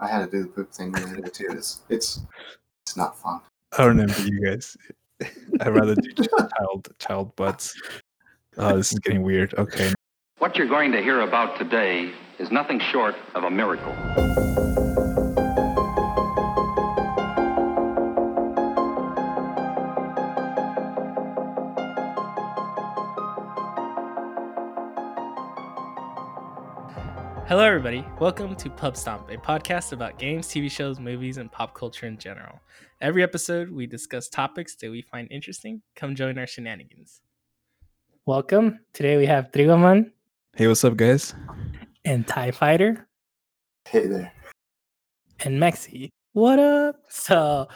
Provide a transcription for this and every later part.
I had to do the poop thing the other day too. It's it's it's not fun. I don't envy you guys. I'd rather do child child butts. Oh, this is getting weird. Okay. What you're going to hear about today is nothing short of a miracle. Hello, everybody. Welcome to Pub Stomp, a podcast about games, TV shows, movies, and pop culture in general. Every episode, we discuss topics that we find interesting. Come join our shenanigans. Welcome. Today we have Trigoman Hey, what's up, guys? and TIE Fighter Hey there. and Mexi. What up? So,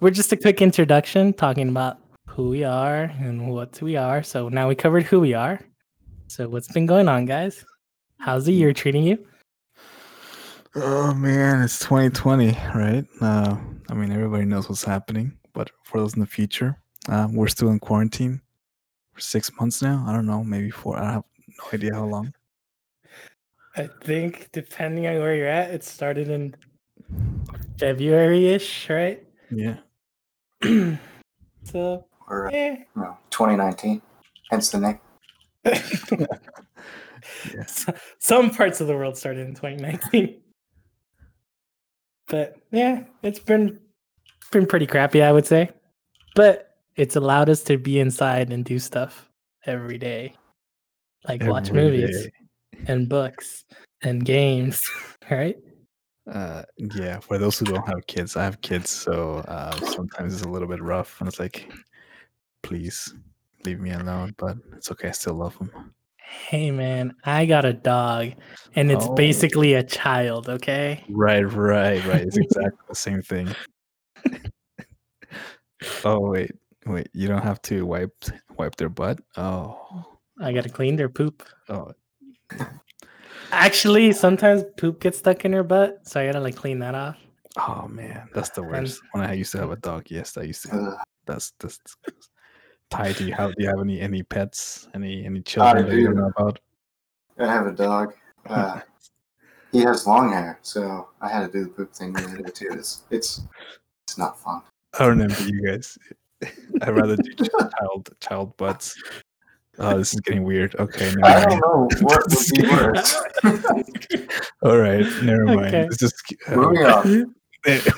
we're just a quick introduction talking about who we are and what we are. So, now we covered who we are. So, what's been going on, guys? How's the year treating you? Oh man, it's 2020, right? Uh, I mean, everybody knows what's happening, but for those in the future, uh, we're still in quarantine for six months now. I don't know, maybe four. I have no idea how long. I think depending on where you're at, it started in February ish, right? Yeah. so, Or eh. no, 2019. Hence the name. Yeah. Some parts of the world started in 2019. But yeah, it's been been pretty crappy, I would say. But it's allowed us to be inside and do stuff every day. Like watch movies day. and books and games, right? Uh, yeah. For those who don't have kids, I have kids, so uh, sometimes it's a little bit rough, and it's like, please leave me alone. But it's okay. I still love them. Hey man, I got a dog and it's Oh. basically a child, okay? Right, right, right. It's exactly the same thing. oh wait, wait. You don't have to wipe wipe their butt. Oh, I gotta clean their poop. oh. Actually, sometimes poop gets stuck in her butt, so I gotta like clean that off. Oh man, that's the worst. When I used to have a dog, yes, I used to. That's that's. that's Ty, do you have do you have any any pets? Any any children that you don't know about? I have a dog. Uh, he has long hair, so I had to do the poop thing the other day too. It's it's it's not fun. I don't envy you guys. I'd rather do child child butts. Oh, this is getting weird. Okay, never I don't know what would be worse. All right, never mind. Okay. Let's just uh, Moving on.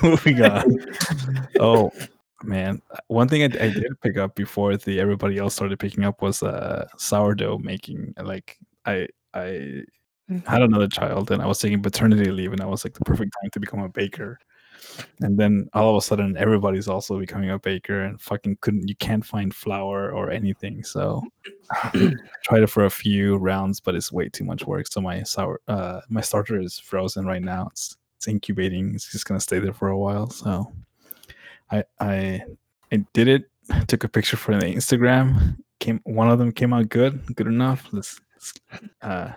moving on. Oh man, one thing I, I did pick up before the everybody else started picking up was uh sourdough making. Like I I had another child and I was taking paternity leave and I was like the perfect time to become a baker. And then all of a sudden everybody's also becoming a baker and fucking couldn't you can't find flour or anything. So I tried it for a few rounds, but it's way too much work. So my sour uh my starter is frozen right now. It's it's incubating. It's just gonna stay there for a while. So I I I did it. Took a picture for the Instagram. Came one of them came out good, good enough. Let's, let's uh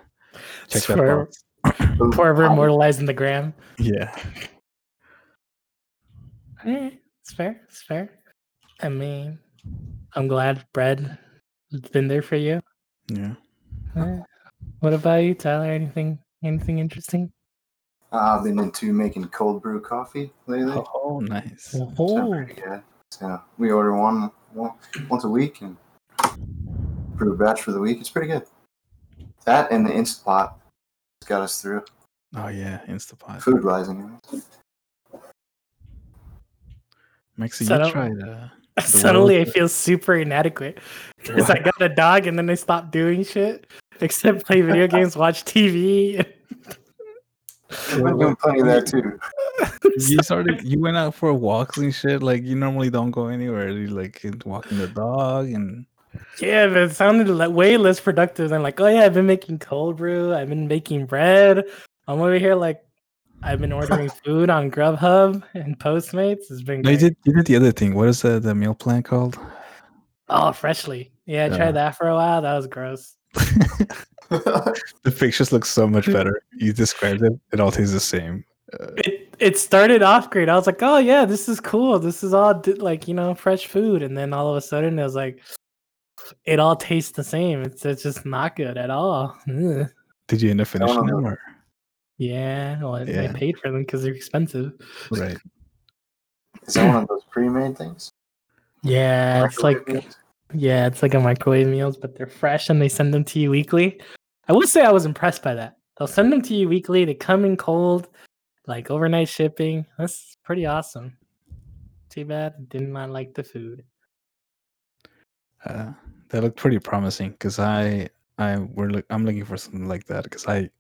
check that For- out. Forever immortalized in the gram. Yeah. Eh, it's fair. It's fair. I mean, I'm glad bread has been there for you. Yeah. Eh, What about you, Tyler? Anything anything interesting? I've been into making cold brew coffee lately. Oh, nice. It's Oh, pretty good. So we order one, one once a week and brew a batch for the week. It's pretty good. That and the Instapot got us through Oh yeah, Instapot. food wise, anyway. Maxie, So you don't- tried uh suddenly I feel super inadequate because I got a dog and then I stopped doing shit except play video games, watch TV. I've been doing plenty of that too. you started you went out for walks and shit. Like you normally don't go anywhere. You like walking the dog and Yeah, but it sounded like way less productive than like, oh yeah, I've been making cold brew, I've been making bread. I'm over here like I've been ordering food on Grubhub and Postmates. It's been no, you did you did the other thing. What is the, the meal plan called? Oh, freshly. Yeah, I Yeah. tried that for a while. That was gross. the pictures look so much better. You described it. It all tastes the same. Uh, It it started off great. I was like, oh yeah, this is cool. This is all di- like you know fresh food, and then all of a sudden it was like, it all tastes the same. It's it's just not good at all. Ugh. did you end up finishing no. them or? Yeah, well, I- I paid for them because they're expensive. Right. Is that one of those pre-made things? Yeah, it's like meals? yeah, it's like a microwave meals, but they're fresh and they send them to you weekly. I would say I was impressed by that. They'll send them to you weekly. They come in cold, like overnight shipping. That's pretty awesome. Too bad did not I like the food. Uh, that looked pretty promising because I I we're look I'm looking for something like that because I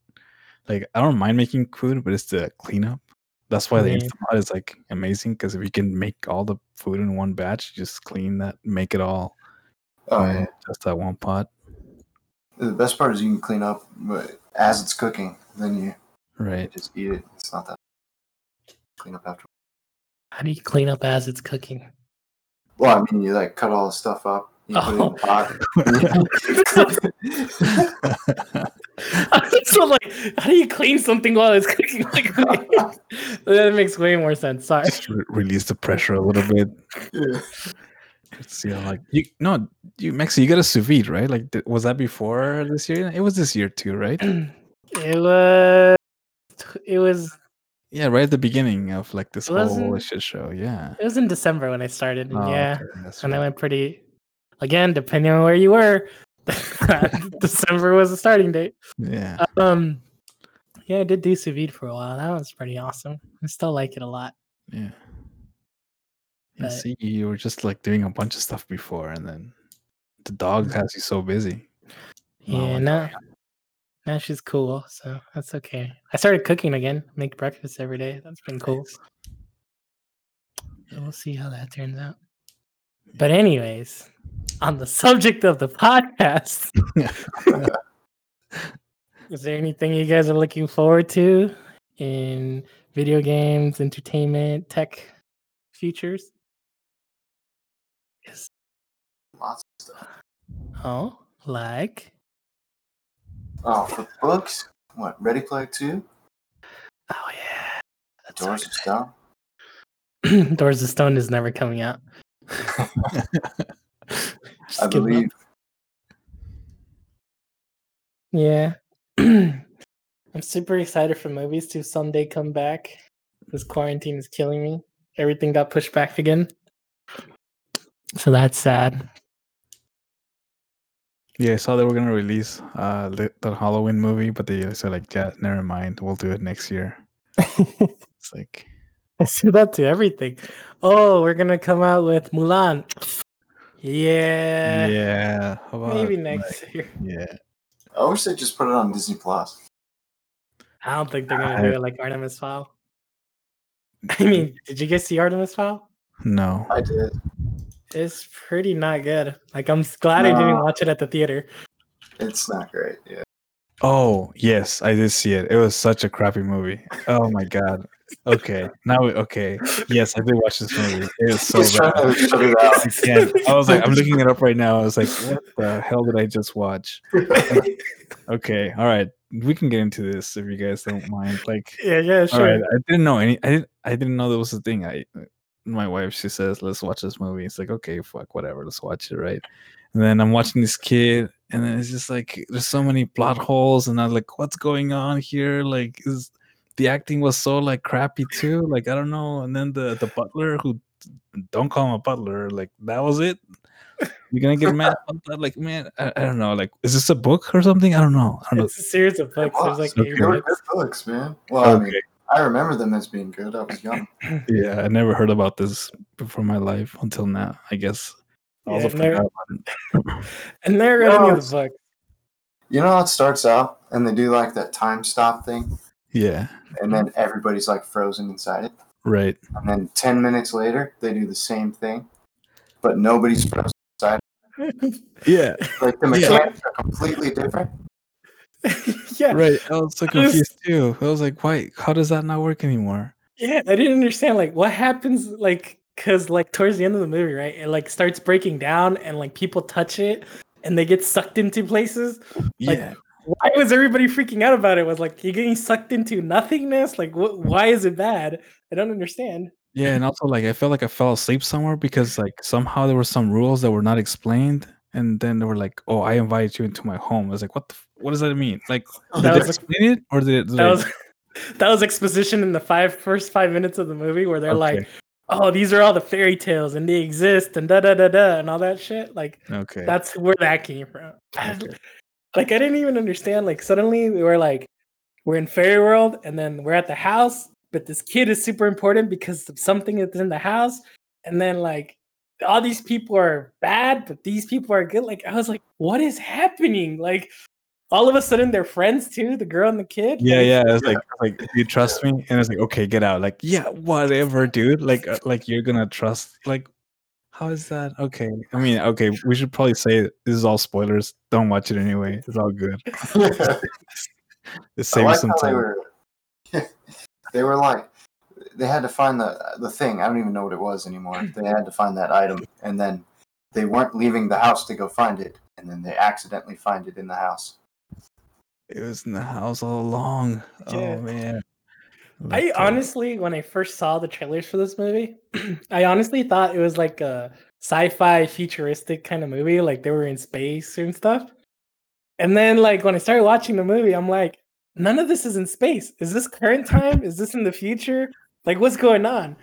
like I don't mind making food, but it's the cleanup. That's why the Yeah. Instapot is like amazing because if you can make all the food in one batch, just clean that, make it all Oh in yeah. just that one pot. The best part is you can clean up as it's cooking. Then you Right. just eat it. It's not that clean up after. How do you clean up as it's cooking? Well, I mean, you like cut all the stuff up. You put it in Oh. the pot. so like, how do you clean something while it's cooking? Like, that makes way more sense. Sorry. just re- release the pressure a little bit. yeah. See, how, like you no, you Maxi, you got a sous vide, right? Like, th- was that before this year? It was this year too, right? It was. It was. Yeah, right at the beginning of like this whole shit show. Yeah. It was in December when I started. Oh, yeah, okay, and I went pretty. Again, depending on where you were, December was the starting date. Yeah. Um, yeah, I did do sous vide for a while. That was pretty awesome. I still like it a lot. Yeah. But- see, you were just like doing a bunch of stuff before, and then the dog mm. has you so busy. Yeah, now, now she's cool, so that's okay. I started cooking again, make breakfast every day. That's been cool. Nice. So we'll see how that turns out. But anyways, on the subject of the podcast, is there anything you guys are looking forward to in video games, entertainment, tech features? Yes. Lots of stuff. Oh, like Oh, for books, what? Ready Player Two, oh yeah, that's Doors of Stone. Doors of Stone is never coming out. I believe. Yeah. I'm super excited for movies to someday come back. This quarantine is killing me. Everything got pushed back again. So that's sad. Yeah, I saw they were gonna release uh the, the Halloween movie, but they said like, yeah, never mind, we'll do it next year. It's like, I see that to everything. Oh, we're gonna come out with Mulan. Yeah. yeah, about, Maybe like, next year. yeah, I wish they just put it on Disney Plus. I don't think they're gonna do it like Artemis Fowl. I mean, did you guys see Artemis Fowl? no, I did. It's pretty not good. Like I'm s- glad I didn't watch it at the theater. It's not great. Yeah. Oh yes, I did see it. It was such a crappy movie. Oh my god. Okay, now we- okay. Yes, I did watch this movie. It was so He's bad. to shut it out. I can't. I was like, I'm looking it up right now. I was like, what the hell did I just watch? Okay, all right, we can get into this if you guys don't mind. Like, Yeah, yeah, sure. right, I didn't know any. I didn't. I didn't know there was a thing. I, my wife, she says, let's watch this movie. It's like, okay, fuck, whatever, let's watch it, right? And then I'm watching this kid, and then it's just like there's so many plot holes, and I'm like, what's going on here? Like, is the acting was so like crappy too? Like, I don't know. And then the the butler who don't call him a butler, like that was it. You're gonna get mad about that? Like, man, I, I don't know. Like, is this a book or something? I don't know. I don't know. It's a series of books. There's like was. eight They were books. man. Well, I mean, Okay. I remember them as being good. I was young. Yeah, I never heard about this before my life until now. I guess. I Yeah, also I've never- forgot about it. And they're No, any of it's- the books. You know how it starts out, and they do like that time stop thing, Yeah, and then everybody's like frozen inside it. right. And then ten minutes later, they do the same thing, but nobody's frozen inside. Yeah, Like the Yeah. mechanics are completely different. yeah, right. I was so I was- confused too. I was like, why? How does that not work anymore? yeah. I didn't understand like what happens like because like towards the end of the movie, right? It like starts breaking down and like people touch it and they get sucked into places. Like, Yeah, Why was everybody freaking out about it? Was like you're getting sucked into nothingness? Like what? Why is it bad? I don't understand. yeah, and also like I felt like I fell asleep somewhere because like somehow there were some rules that were not explained, and then they were like, "Oh, I invited you into my home." I was like, "What? The f- what does that mean? Like, That was- explain it or did it? That was that was exposition in the five first five minutes of the movie where they're like, "Oh, these are all the fairy tales and they exist and da da da da and all that shit." Like Okay. that's where that came from. Okay. Like I didn't even understand. Like suddenly we were like, we're in fairy world and then we're at the house, but this kid is super important because of something that's in the house, and then like. All these people are bad, but these people are good. Like I was like, what is happening? Like all of a sudden they're friends too, the girl and the kid. Yeah, Like, yeah. It's like, like, you trust me? And it's like, okay, get out. Like, yeah, whatever, dude. Like, uh, like you're gonna trust. Like, how is that? Okay. I mean, okay, we should probably say this is all spoilers. Don't watch it anyway. It's all good. It saves like some how they time. were. they were like, they had to find the the thing. I don't even know what it was anymore. They had to find that item, and then they weren't leaving the house to go find it, and then they accidentally find it in the house. It was in the house all along. Yeah. Oh man. I uh, honestly, when I first saw the trailers for this movie, I honestly thought it was like a sci-fi futuristic kind of movie, like they were in space and stuff. And then, like when I started watching the movie, I'm like, none of this is in space. Is this current time? is this in the future? Like, what's going on?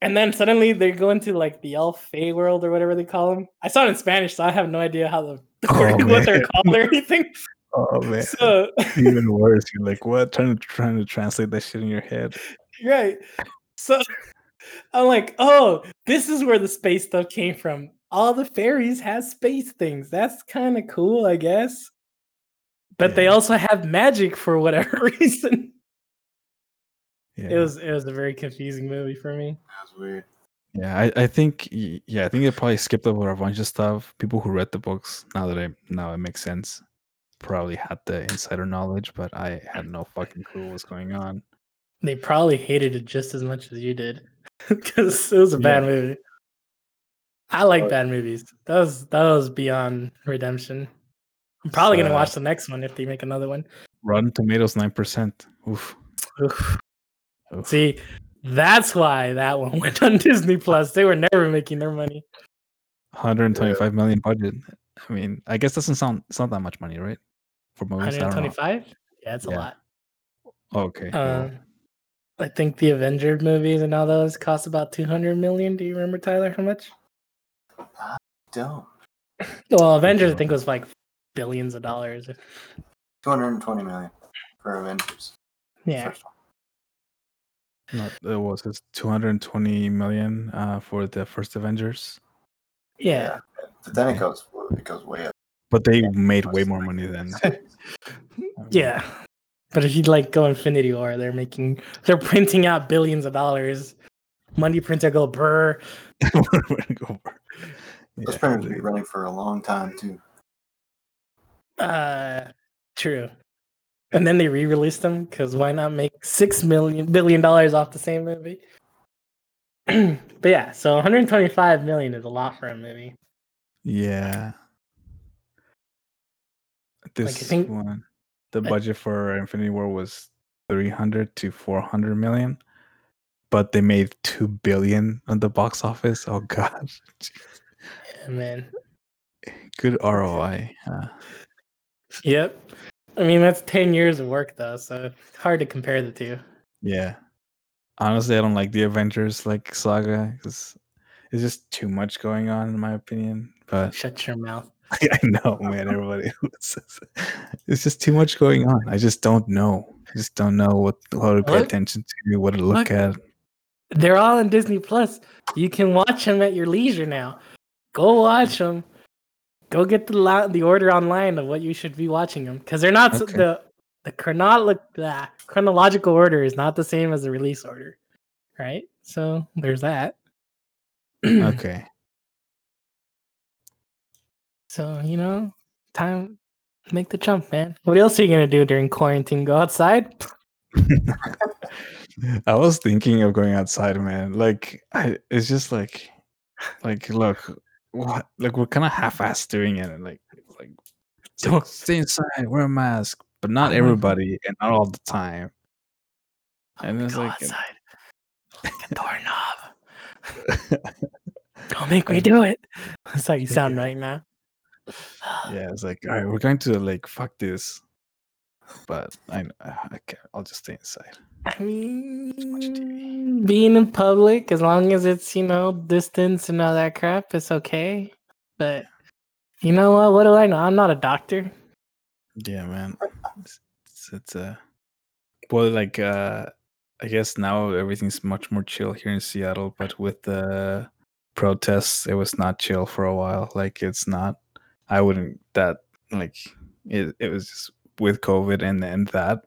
And then suddenly they go into like the elf fey world or whatever they call them. I saw it in Spanish, so I have no idea how the Oh, what they're called or anything. Oh man. So Even worse. You're like, what? Trying to trying to translate that shit in your head. Right. So I'm like, oh, this is where the space stuff came from. All the fairies have space things. That's kind of cool, I guess. But they also have magic for whatever reason. Yeah. It was it was a very confusing movie for me. That was weird. Yeah, I, I think yeah, I think they probably skipped over a bunch of stuff. People who read the books, now that I now it makes sense, probably had the insider knowledge, but I had no fucking clue what was going on. They probably hated it just as much as you did. Because it was a bad Yeah. movie. I like Oh. bad movies. That was that was beyond redemption. I'm probably gonna watch the next one if they make another one. Rotten Tomatoes nine percent. Oof. Oof. Oof. See, that's why that one went on Disney Plus. They were never making their money. 125 million budget. I mean, I guess doesn't sound it's not that much money, right? For movies, I don't 125? Yeah, it's a lot. Okay. Uh, well, I think the Avengers movies and all those cost about 200 million. Do you remember, Tyler, how much? I don't. Well, Avengers, I think, was like billions of dollars. Two hundred and twenty million for Avengers. Yeah. First one. not it was it's 220 million uh, for the first Avengers, Yeah. But then it goes it goes way up. But they made way more money than. Yeah. But if you like go Infinity War, they're making, they're printing out billions of dollars. Money printer go brr. we're gonna. Those printers will be running for a long time too. Uh, true. And then they re-released them because why not make six million billion dollars off the same movie? but yeah, so 125 million is a lot for a movie. Yeah. This think- one, the I- budget for Infinity War was 300 to 400 million, but they made 2 billion on the box office. Oh god. Yeah, man. Good ROI. Uh, Yep. I mean that's 10 years of work though, so hard to compare the two. yeah. Honestly, I don't like the Avengers like saga cuz it's just too much going on in my opinion, but Shut your mouth. I know, man. Everybody, it's just too much going on. I just don't know. I just don't know what what to pay Look- attention to, what to look look- at. They're all in Disney Plus. You can watch them at your leisure now. Go watch them. Go get the la- the order online of what you should be watching them because they're not Okay. the the chronolo- the chronological order is not the same as the release order, right? So there's that. Okay. So you know, time make the jump, man. What else are you gonna do during quarantine? Go outside? I was thinking of going outside, man. Like, I, it's just like, like, look, what? Like, we're kind of half-ass doing it, like, like, Don't- stay inside, wear a mask, but not Mhm. everybody, and not all the time. And it's like, outside. Like a doorknob. Don't make me do it. That's how you sound right now. Yeah, it's like, all right, we're going to like, fuck this. but I I can't. I'll just stay inside. I mean, being in public, as long as it's you know distance and all that crap, it's okay. But you know what? What do I know? I'm not a doctor. Yeah, man. It's it's, it's uh well like uh I guess now everything's much more chill here in Seattle, but with the protests it was not chill for a while. Like it's not I wouldn't that like it it was just with COVID and then that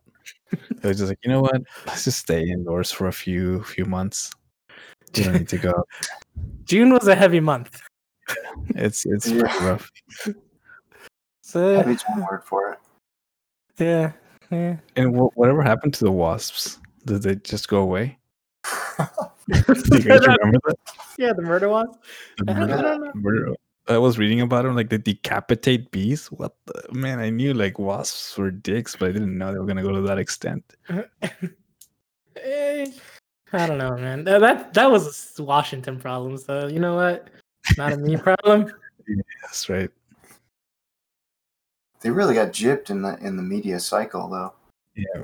it was just like, you know what? Let's just stay indoors for a few few months. You don't need to go. June was a heavy month. It's it's Yeah. pretty rough. So Heavy's one word for it. yeah, yeah. And wh- whatever happened to the wasps? Did they just go away? Do you guys remember that? yeah, the murder was. The I murder- don't know. murder- I was reading about them, like they decapitate bees. What the man? I knew like wasps were dicks, but I didn't know they were gonna go to that extent. Eh, I don't know, man. That that, that was a Washington problem. So you know what? Not a me problem. That's right. They really got gypped in the in the media cycle though. Yeah,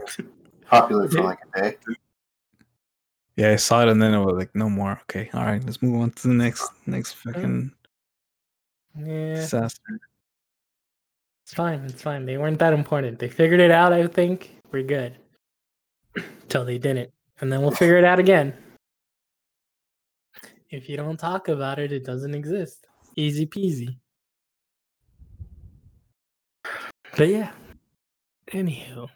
Popular for like a day. yeah. I saw it, and then I was like, no more. Okay, all right, let's move on to the next next fucking Yeah, disaster. it's fine. It's fine. They weren't that important. They figured it out. I think we're good. Till they didn't, and then we'll figure it out again. If you don't talk about it, it doesn't exist. Easy peasy. But yeah. Anywho,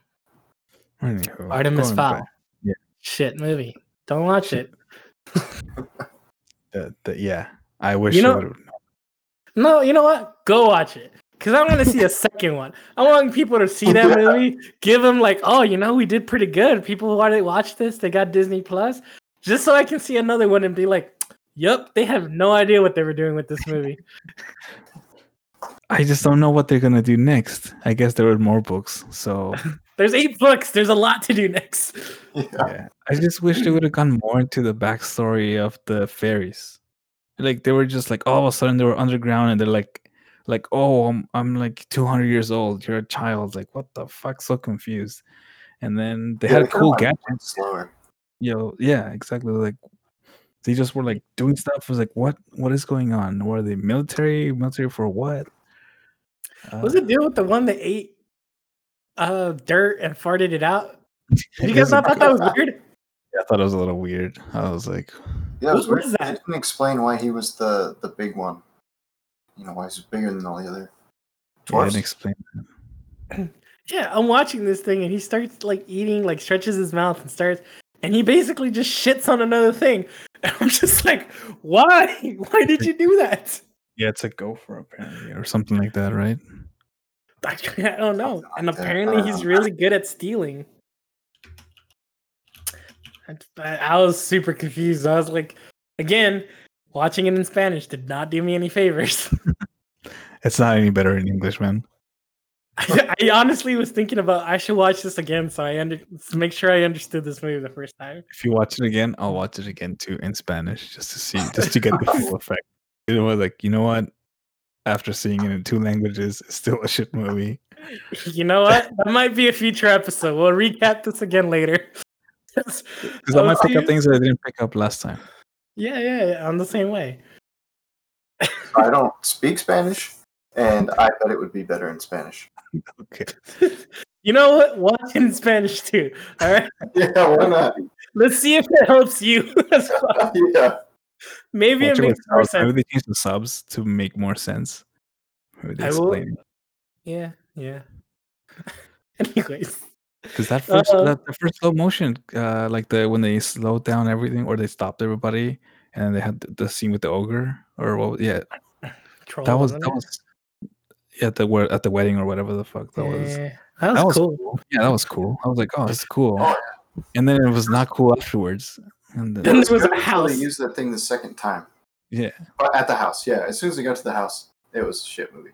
Anywho, Artemis Fowl. Yeah. Shit movie. Don't watch it. Uh, the- the- yeah, I wish You know- No, you know what? Go watch it. Cause I want to see a second one. I want people to see that movie. Give them like, oh, you know, we did pretty good. People want to watch this. They got Disney Plus, just so I can see another one and be like, "Yep, they have no idea what they were doing with this movie." I just don't know what they're gonna do next. I guess there were more books, so There's eight books. There's a lot to do next. Yeah. yeah. I just wish they would have gone more into the backstory of the fairies. Like they were just like all of a sudden they were underground and they're like like oh I'm I'm like 200 years old. You're a child. Like what the fuck? So confused. And then they Yeah, had they cool went gadgets. Slower. Yo, yeah, exactly. Like they just were like doing stuff. It was like what what is going on? Were they military? Military for what? What's Uh, the deal with the one that ate uh dirt and farted it out? Because I you guys not thought that was weird? I thought it was a little weird. I was like, Yeah, it was What weird. was They that? didn't explain why he was the the big one. You know why he's bigger than all the other yeah, dwarfs. didn't explain. Yeah, I'm watching this thing and he starts like eating, like stretches his mouth and starts, and he basically just shits on another thing. And I'm just like, why? Why did you do that? Yeah, it's a gopher apparently, or something like that, right? I don't know. And apparently he's Uh, really good at stealing. I I was super confused. I was like, again, watching it in Spanish did not do me any favors. It's not any better in English, man. I, I honestly was thinking about I should watch this again so I under to make sure I understood this movie the first time. If you watch it again, I'll watch it again too in Spanish just to see, just to get the full effect. You know what? Like, you know what? After seeing it in two languages, it's still a shit movie. You know what? That might be a future episode. We'll recap this again later. Because I might pick up things that I didn't pick up last time. Yeah, yeah, yeah, I'm the same way. I don't speak Spanish, and I thought it would be better in Spanish. Okay. You know what? Watch in Spanish too. All right. Yeah, why not? Let's see if it helps you. as well. yeah. Maybe Watch it it makes more sense. Maybe they change the subs to make more sense. Maybe they I will- explain Yeah, yeah. Anyways, because that first Uh, that, the first slow motion, uh, like the when they slowed down everything or they stopped everybody, and they had the, the scene with the ogre or what? was- Yeah, troll. that was that it? was at the at the wedding or whatever the fuck that was. That was, That was cool. Yeah, that was cool. I was like, oh, it's cool. Oh, And then it was not cool afterwards. And Then then, there was a good until house. They used that thing the second time. yeah, Or at the house, yeah. As soon as they got to the house, it was a shit movie.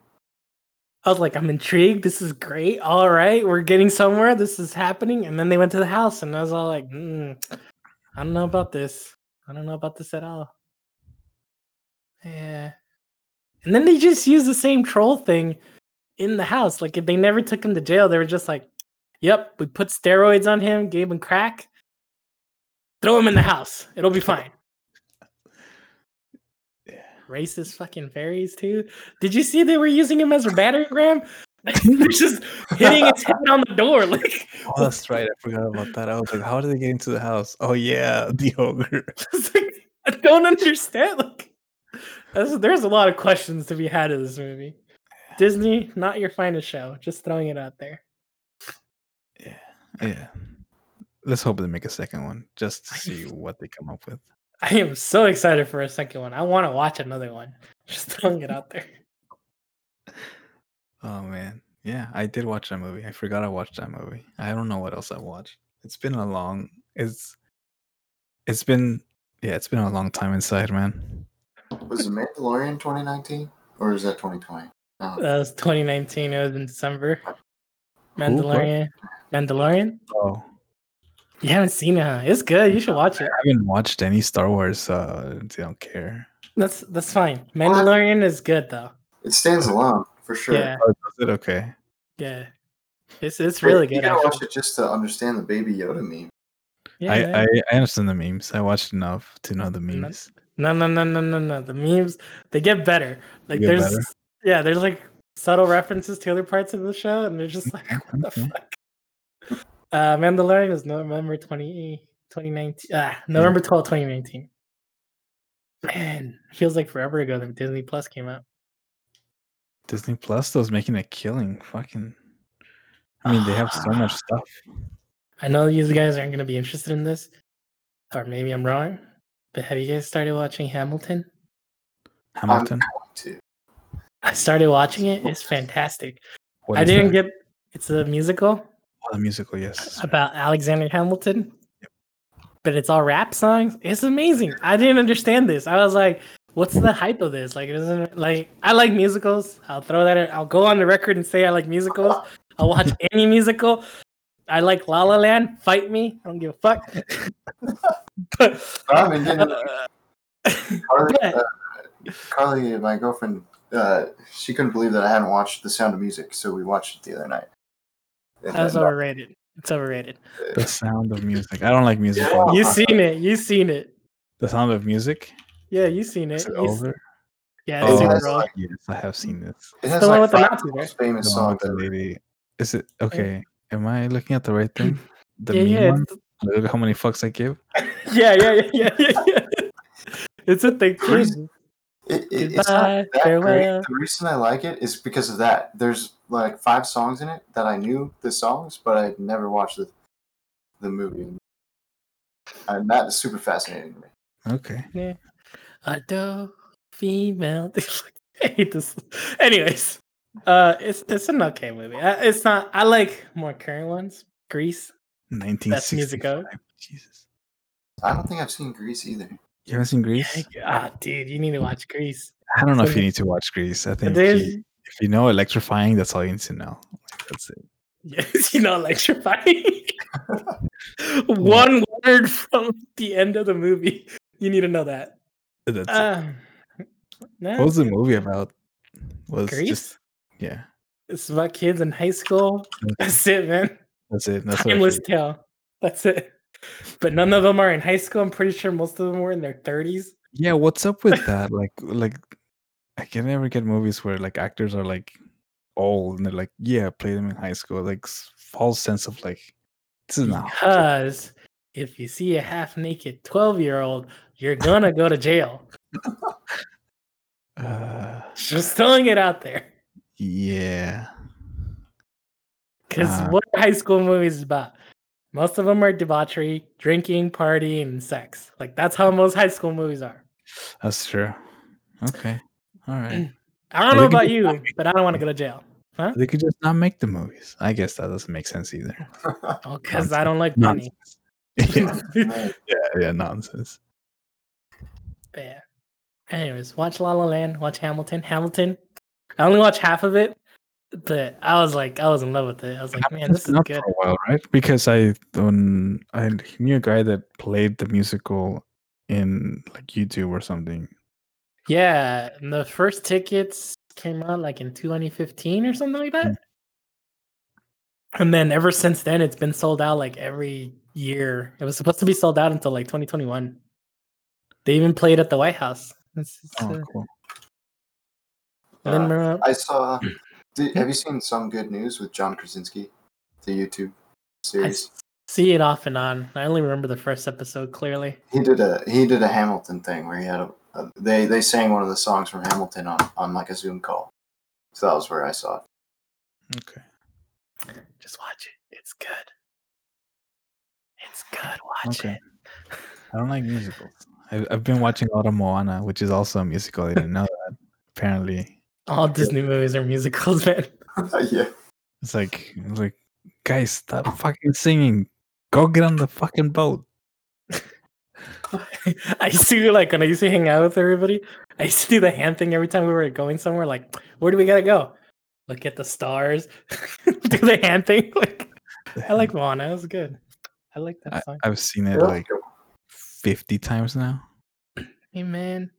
I was like, I'm intrigued. This is great. All right, we're getting somewhere. This is happening. And then they went to the house, and I was all like, mm, I don't know about this. I don't know about this at all. Yeah. And then they just used the same troll thing in the house. Like, if they never took him to jail, they were just like, Yep, we put steroids on him, gave him crack. Throw him in the house. It'll be fine. Racist fucking fairies too. Did you see they were using him as a battering ram? They're just hitting his head on the door. Like Oh, that's right. I forgot about that. I was like, how did they get into the house? Oh yeah, the ogre. like, I don't understand. Like there's, there's a lot of questions to be had in this movie. Disney, not your finest show. Just throwing it out there. Yeah, yeah. Let's hope they make a second one just to see what they come up with. I am so excited for a second one. I want to watch another one. Just throwing it out there. Oh man, yeah, I did watch that movie. I forgot I watched that movie. I don't know what else I watched. It's been a long. It's it's been yeah, it's been a long time inside, man. Was it Mandalorian 2019 or is that 2020? Oh, That was 2019. It was in December. what? Mandalorian. Mandalorian. Oh, You haven't seen it? Huh? It's good. You should watch it. I haven't watched any Star Wars. Uh, I don't care. That's that's fine. Mandalorian is good though. it stands alone for sure. Yeah, Oh, is it okay? yeah. It's it's But really You good. gotta watch it just to understand the Baby Yoda meme. Yeah, I, man. I I understand the memes. I watched enough to know the memes. No, no, no, no, no, no. The memes they get better. Like get there's better? yeah, there's like subtle references to other parts of the show, and they're just like, what the fuck? Uh, Mandalorian is November 20, 2019. Ah, November 12, 2019. Man, feels like forever ago that Disney Plus came out. Disney Plus though is making a killing. Fucking. I mean, they have so much stuff. I know you guys aren't going to be interested in this, or maybe I'm wrong, but have you guys started watching Hamilton? Hamilton. Too. I started watching it. It's fantastic. What I didn't that? get. It's a musical the musical. Yes. about Alexander Hamilton, Yep. but it's all rap songs. It's amazing. I didn't understand this. I was like, "What's the hype of this?" Like, isn't like I like musicals. I'll throw that. in- I'll go on the record and say I like musicals. I'll watch any musical. I like La La Land. Fight me. I don't give a fuck. but I mean, didn't- uh, Carly, but- uh, Carly, my girlfriend, uh, she couldn't believe that I hadn't watched The Sound of Music, so we watched it the other night. And That's overrated. It's overrated. The Sound of Music. I don't like musicals. You seen it? You seen it? The Sound of Music. Yeah, you seen it. Is it You s- over? Yeah, Oh, it's it super has, like- yes, I have seen this. It has the one like with the five Nazi of the most famous The one with the lady. Is it okay? Am I looking at the right thing? The yeah, meme yeah, one? Look at how many fucks I give. yeah, yeah, yeah, yeah, yeah, yeah. It's a thing. Where's- It, it, it's not that farewell. great. The reason I like it is because of that. There's like five songs in it that I knew the songs, but I'd never watched the the movie. And that is super fascinating to me. Okay. A dope female. I hate this. Anyways, uh, it's it's an okay movie. Uh, It's not. I like more current ones. Grease. 1965. music Jesus. I don't think I've seen Grease either. You haven't seen Grease? Ah, dude, you need to watch Grease. I don't know if you need to watch Grease. I think you, if you know electrifying, that's all you need to know. Like, that's it. yes, you know, electrifying. One word from the end of the movie. You need to know that. That's. Uh, no, What was the movie about? Was Grease? just yeah. It's about kids in high school. That's it, man. That's it. That's Timeless tale. That's it. But none of them are in high school. I'm pretty sure most of them were in their 30s. Yeah, what's up with that? Like, like I can never get movies where like actors are like old and they're like, yeah, play them in high school. Like false sense of like this is not. Because if you see a half naked 12 year old, you're gonna go to jail. Uh, Just throwing it out there. yeah. Because Ah. what are high school movies about? Most of them are debauchery, drinking, partying, and sex. Like that's how most high school movies are. That's true. Okay. All right. I don't Well, know about can you, but I don't want to go to jail. They could just not make the movies. I guess that doesn't make sense either. Oh, because I don't like money. Yeah, yeah, yeah, nonsense. But yeah. Anyways, watch La La Land, watch Hamilton. Hamilton. I only watched half of it, but I was like, I was in love with it. I was like, man, this is good. for a while, right? Because I when I knew a guy that played the musical in like YouTube or something. Yeah, and the first tickets came out like in 2015 or something like that. And then ever since then, it's been sold out like every year. It was supposed to be sold out until like 2021. They even played at the White House. It's, it's, Oh, uh, cool. Uh, I saw. Did, mm-hmm. have you seen some good news with John Krasinski, the YouTube series? s- see it off and on. I only remember the first episode clearly. He did a he did a Hamilton thing where he had a, a they they sang one of the songs from Hamilton on on like a Zoom call. So that was where I saw it. Okay. Just watch it. It's good. It's good. Watch Okay. it. I don't like musicals. I've, I've been watching a lot of Moana, which is also a musical. I didn't know that. Apparently, All Disney movies are musicals, man. yeah. it's like it's like guys, stop fucking singing. Go get on the fucking boat. I used to like when I used to hang out with everybody. I used to do the hand thing every time we were going somewhere. Like, where do we gotta go? Look at the stars. do the hand thing. Like, I like Moana. It was good. I like that I, song. I've seen it like fifty times now. hey man,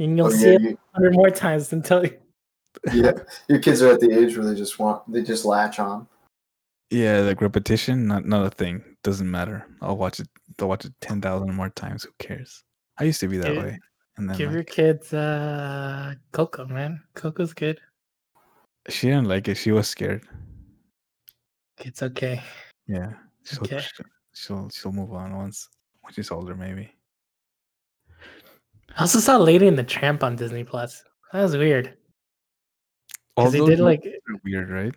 and you'll Oh, see yeah, it you, a hundred more times until you. yeah. Your kids are at the age where they just want they just latch on. Yeah, like repetition, not not a thing. Doesn't matter. I'll watch it. I'll watch it ten thousand more times. Who cares? I used to be that Give- way, and then give your kids uh Coco, man. Coco's good. she didn't like it. She was scared. It's okay. Yeah, she'll Okay. she'll- she'll she'll move on once when she's older, maybe. I also saw Lady and the Tramp on Disney Plus. That was weird. All Because they those did like are weird, right?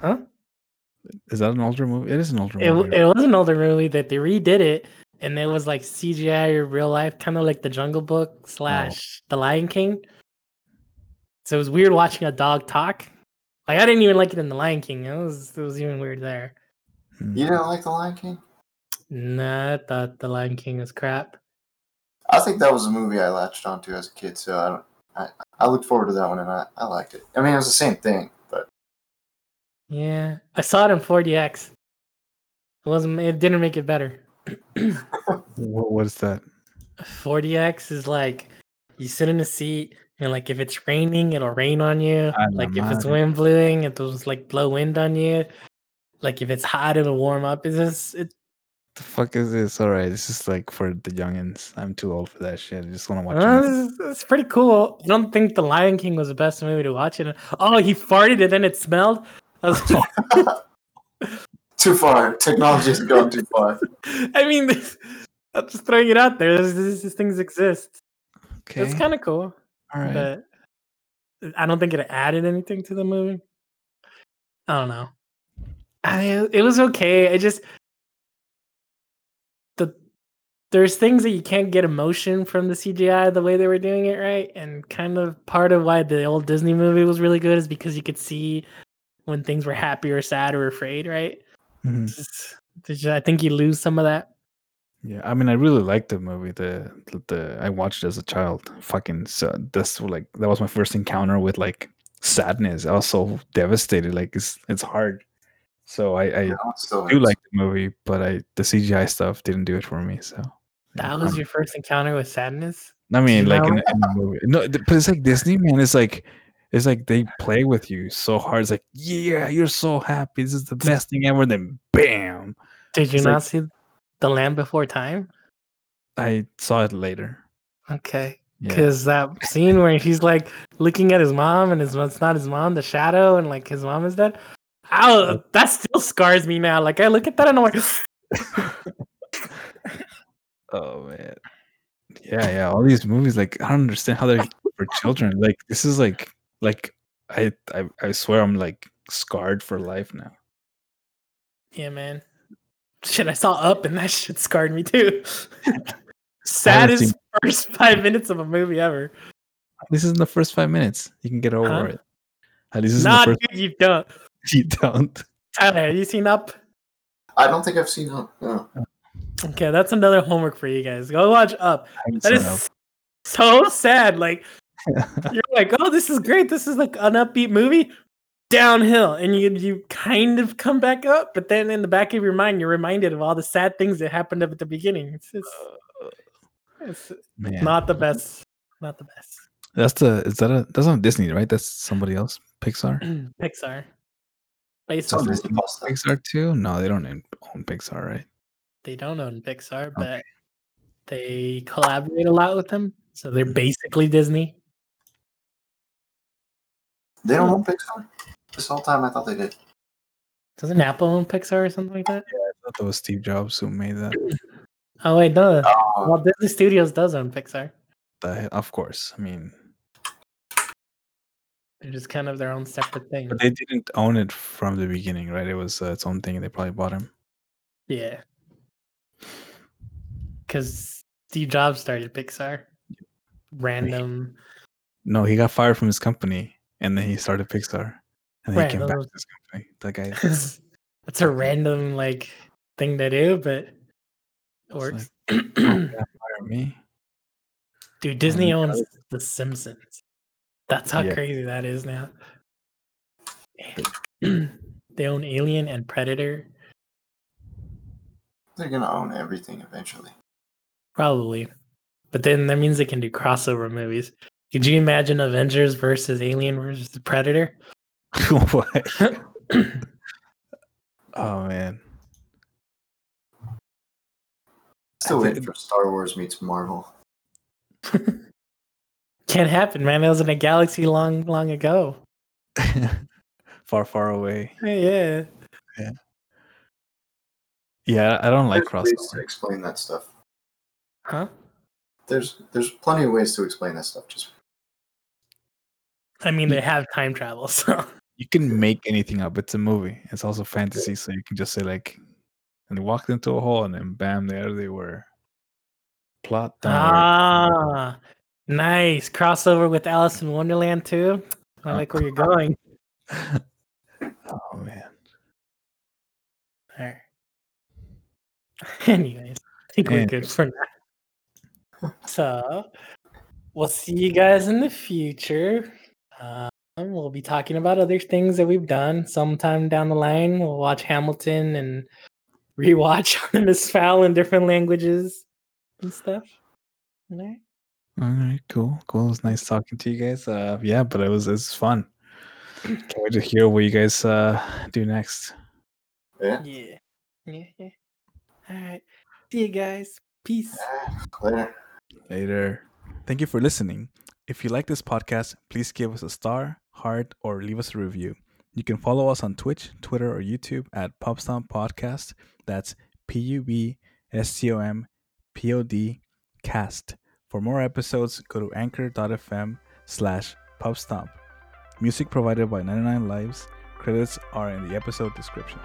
huh? Is that an older movie? It is an older It, movie. it was an older movie that they redid it, and it was like CGI or real life, kind of like the Jungle Book slash The Lion King. So it was weird watching a dog talk. Like I didn't even like it in The Lion King. It was it was even weird there. Hmm. You didn't like the Lion King? Nah, I thought The Lion King was crap. I think that was a movie I latched onto as a kid, so I don't. I, I looked forward to that one and I, I liked it. I mean, it was the same thing, but Yeah, I saw it in 4DX. It wasn't. It didn't make it better. What, what is that? 4DX is like you sit in a seat and like if it's raining, it'll rain on you. Ah, a la Like if it's wind blowing, it'll just like blow wind on you. Like if it's hot, it'll warm up. It's just it. The fuck is this? All right, this is like for the youngins. I'm too old for that shit. I just want to watch. uh, it. it's, it's pretty cool. I don't think The Lion King was the best movie to watch it. Oh, he farted and then it smelled. I, was, too far. Technology has gone too far. I mean, I'm just throwing it out there. These, these things exist. Okay, It's kind of cool. all right. but I don't think it added anything to the movie. I don't know. I it was okay. I just the there's things that you can't get emotion from the CGI the way they were doing it, right? And kind of part of why the old Disney movie was really good is because you could see when things were happy or sad or afraid, right? Mhm. Just- just- I think you lose some of that. Yeah, I mean, I really liked the movie. The the, the I watched it as a child. Fucking so that's like that was my first encounter with like sadness. I was so devastated. Like it's it's hard. So I I Yeah, it still do hurts. like the movie, but I the CGI stuff didn't do it for me. So That was Um, your first encounter with sadness. I mean, like in, in the movie. No, but it's like Disney, man. It's like it's like they play with you so hard. It's like, yeah, you're so happy. This is the best thing ever. Then, bam! Did you It's not like- see The Land Before Time? I saw it later. Okay. Yeah. Because that scene where he's like looking at his mom and his it's not his mom, the shadow, and like his mom is dead. Ow, that still scars me now. Like I look at that and I'm like, Oh man. Yeah, yeah. All these movies, like I don't understand how they're for children. Like this is like like I I, I swear I'm like scarred for life now. yeah, man. Shit, I saw Up and that shit scarred me too. Saddest seen- first five minutes of a movie ever. This is in the first five minutes. You can get over Huh? it. At least this is in Nah, first dude, you don't. you don't. Tyler, have you seen Up? I don't think I've seen Up. No. Okay, that's another homework for you guys. Go watch Up. That is so sad. Like you're like, oh, this is great. This is like an upbeat movie. Downhill, and you you kind of come back up, but then in the back of your mind, you're reminded of all the sad things that happened up at the beginning. It's it's, uh, it's Man. not the best. Not the best. That's the is that a that's not Disney, right? That's somebody else. Pixar. Pixar. Based So Disney. Pixar too? No, they don't own Pixar, right? They don't own Pixar, but they collaborate a lot with them. So they're basically Disney. They don't own Pixar. This whole time I thought they did. Doesn't Apple own Pixar or something like that? Yeah, I thought that was Steve Jobs who made that. Oh wait, no. Oh, Well, Disney Studios does own Pixar. The- of course. I mean, They're just kind of their own separate thing. but they didn't own it from the beginning, right? It was uh, its own thing. They probably bought him. Yeah. Because Steve Jobs started Pixar. Random. No, he got fired from his company, and then he started Pixar, and then Right, he came back to his company. That guy. That's a random like thing to do, but it works. Fire me. Dude, Disney Oh owns The Simpsons. That's how Yeah. crazy that is now. they own Alien and Predator, they're gonna own everything eventually. probably. But then that means they can do crossover movies. Could you imagine Avengers versus Alien versus the Predator? what? Oh man. Still I waiting did- for Star Wars meets Marvel. Can't happen, man. It was in a galaxy long, long ago. far, far away. Yeah. Yeah, I don't like There's ways to explain that stuff. Huh? There's there's plenty of ways to explain that stuff. Just I mean, they have time travel, so You can make anything up. It's a movie. It's also fantasy, so you can just say like, and they walked into a hole, and then bam, there they were. Plot. Don't ah, nice crossover with Alice in Wonderland too. I like where you're going. oh man. Alright. Anyways, I think we're good for now. So, we'll see you guys in the future. Um, we'll be talking about other things that we've done sometime down the line. We'll watch Hamilton and rewatch Miss Fowl in different languages and stuff. Alright. All right, cool, cool. It was nice talking to you guys. Uh, yeah, but it was it's fun. Can't wait to hear what you guys uh do next. yeah. Yeah. Yeah. Yeah. All right. See you guys. Peace. Ah, Later. Later. Thank you for listening. If you like this podcast, please give us a star, heart, or leave us a review. You can follow us on Twitch, Twitter, or YouTube at Pubstomp Podcast. That's P U B S T O M P O D cast. For more episodes, go to anchor.fm slash pubstomp. Music provided by 99 Lives. Credits are in the episode description.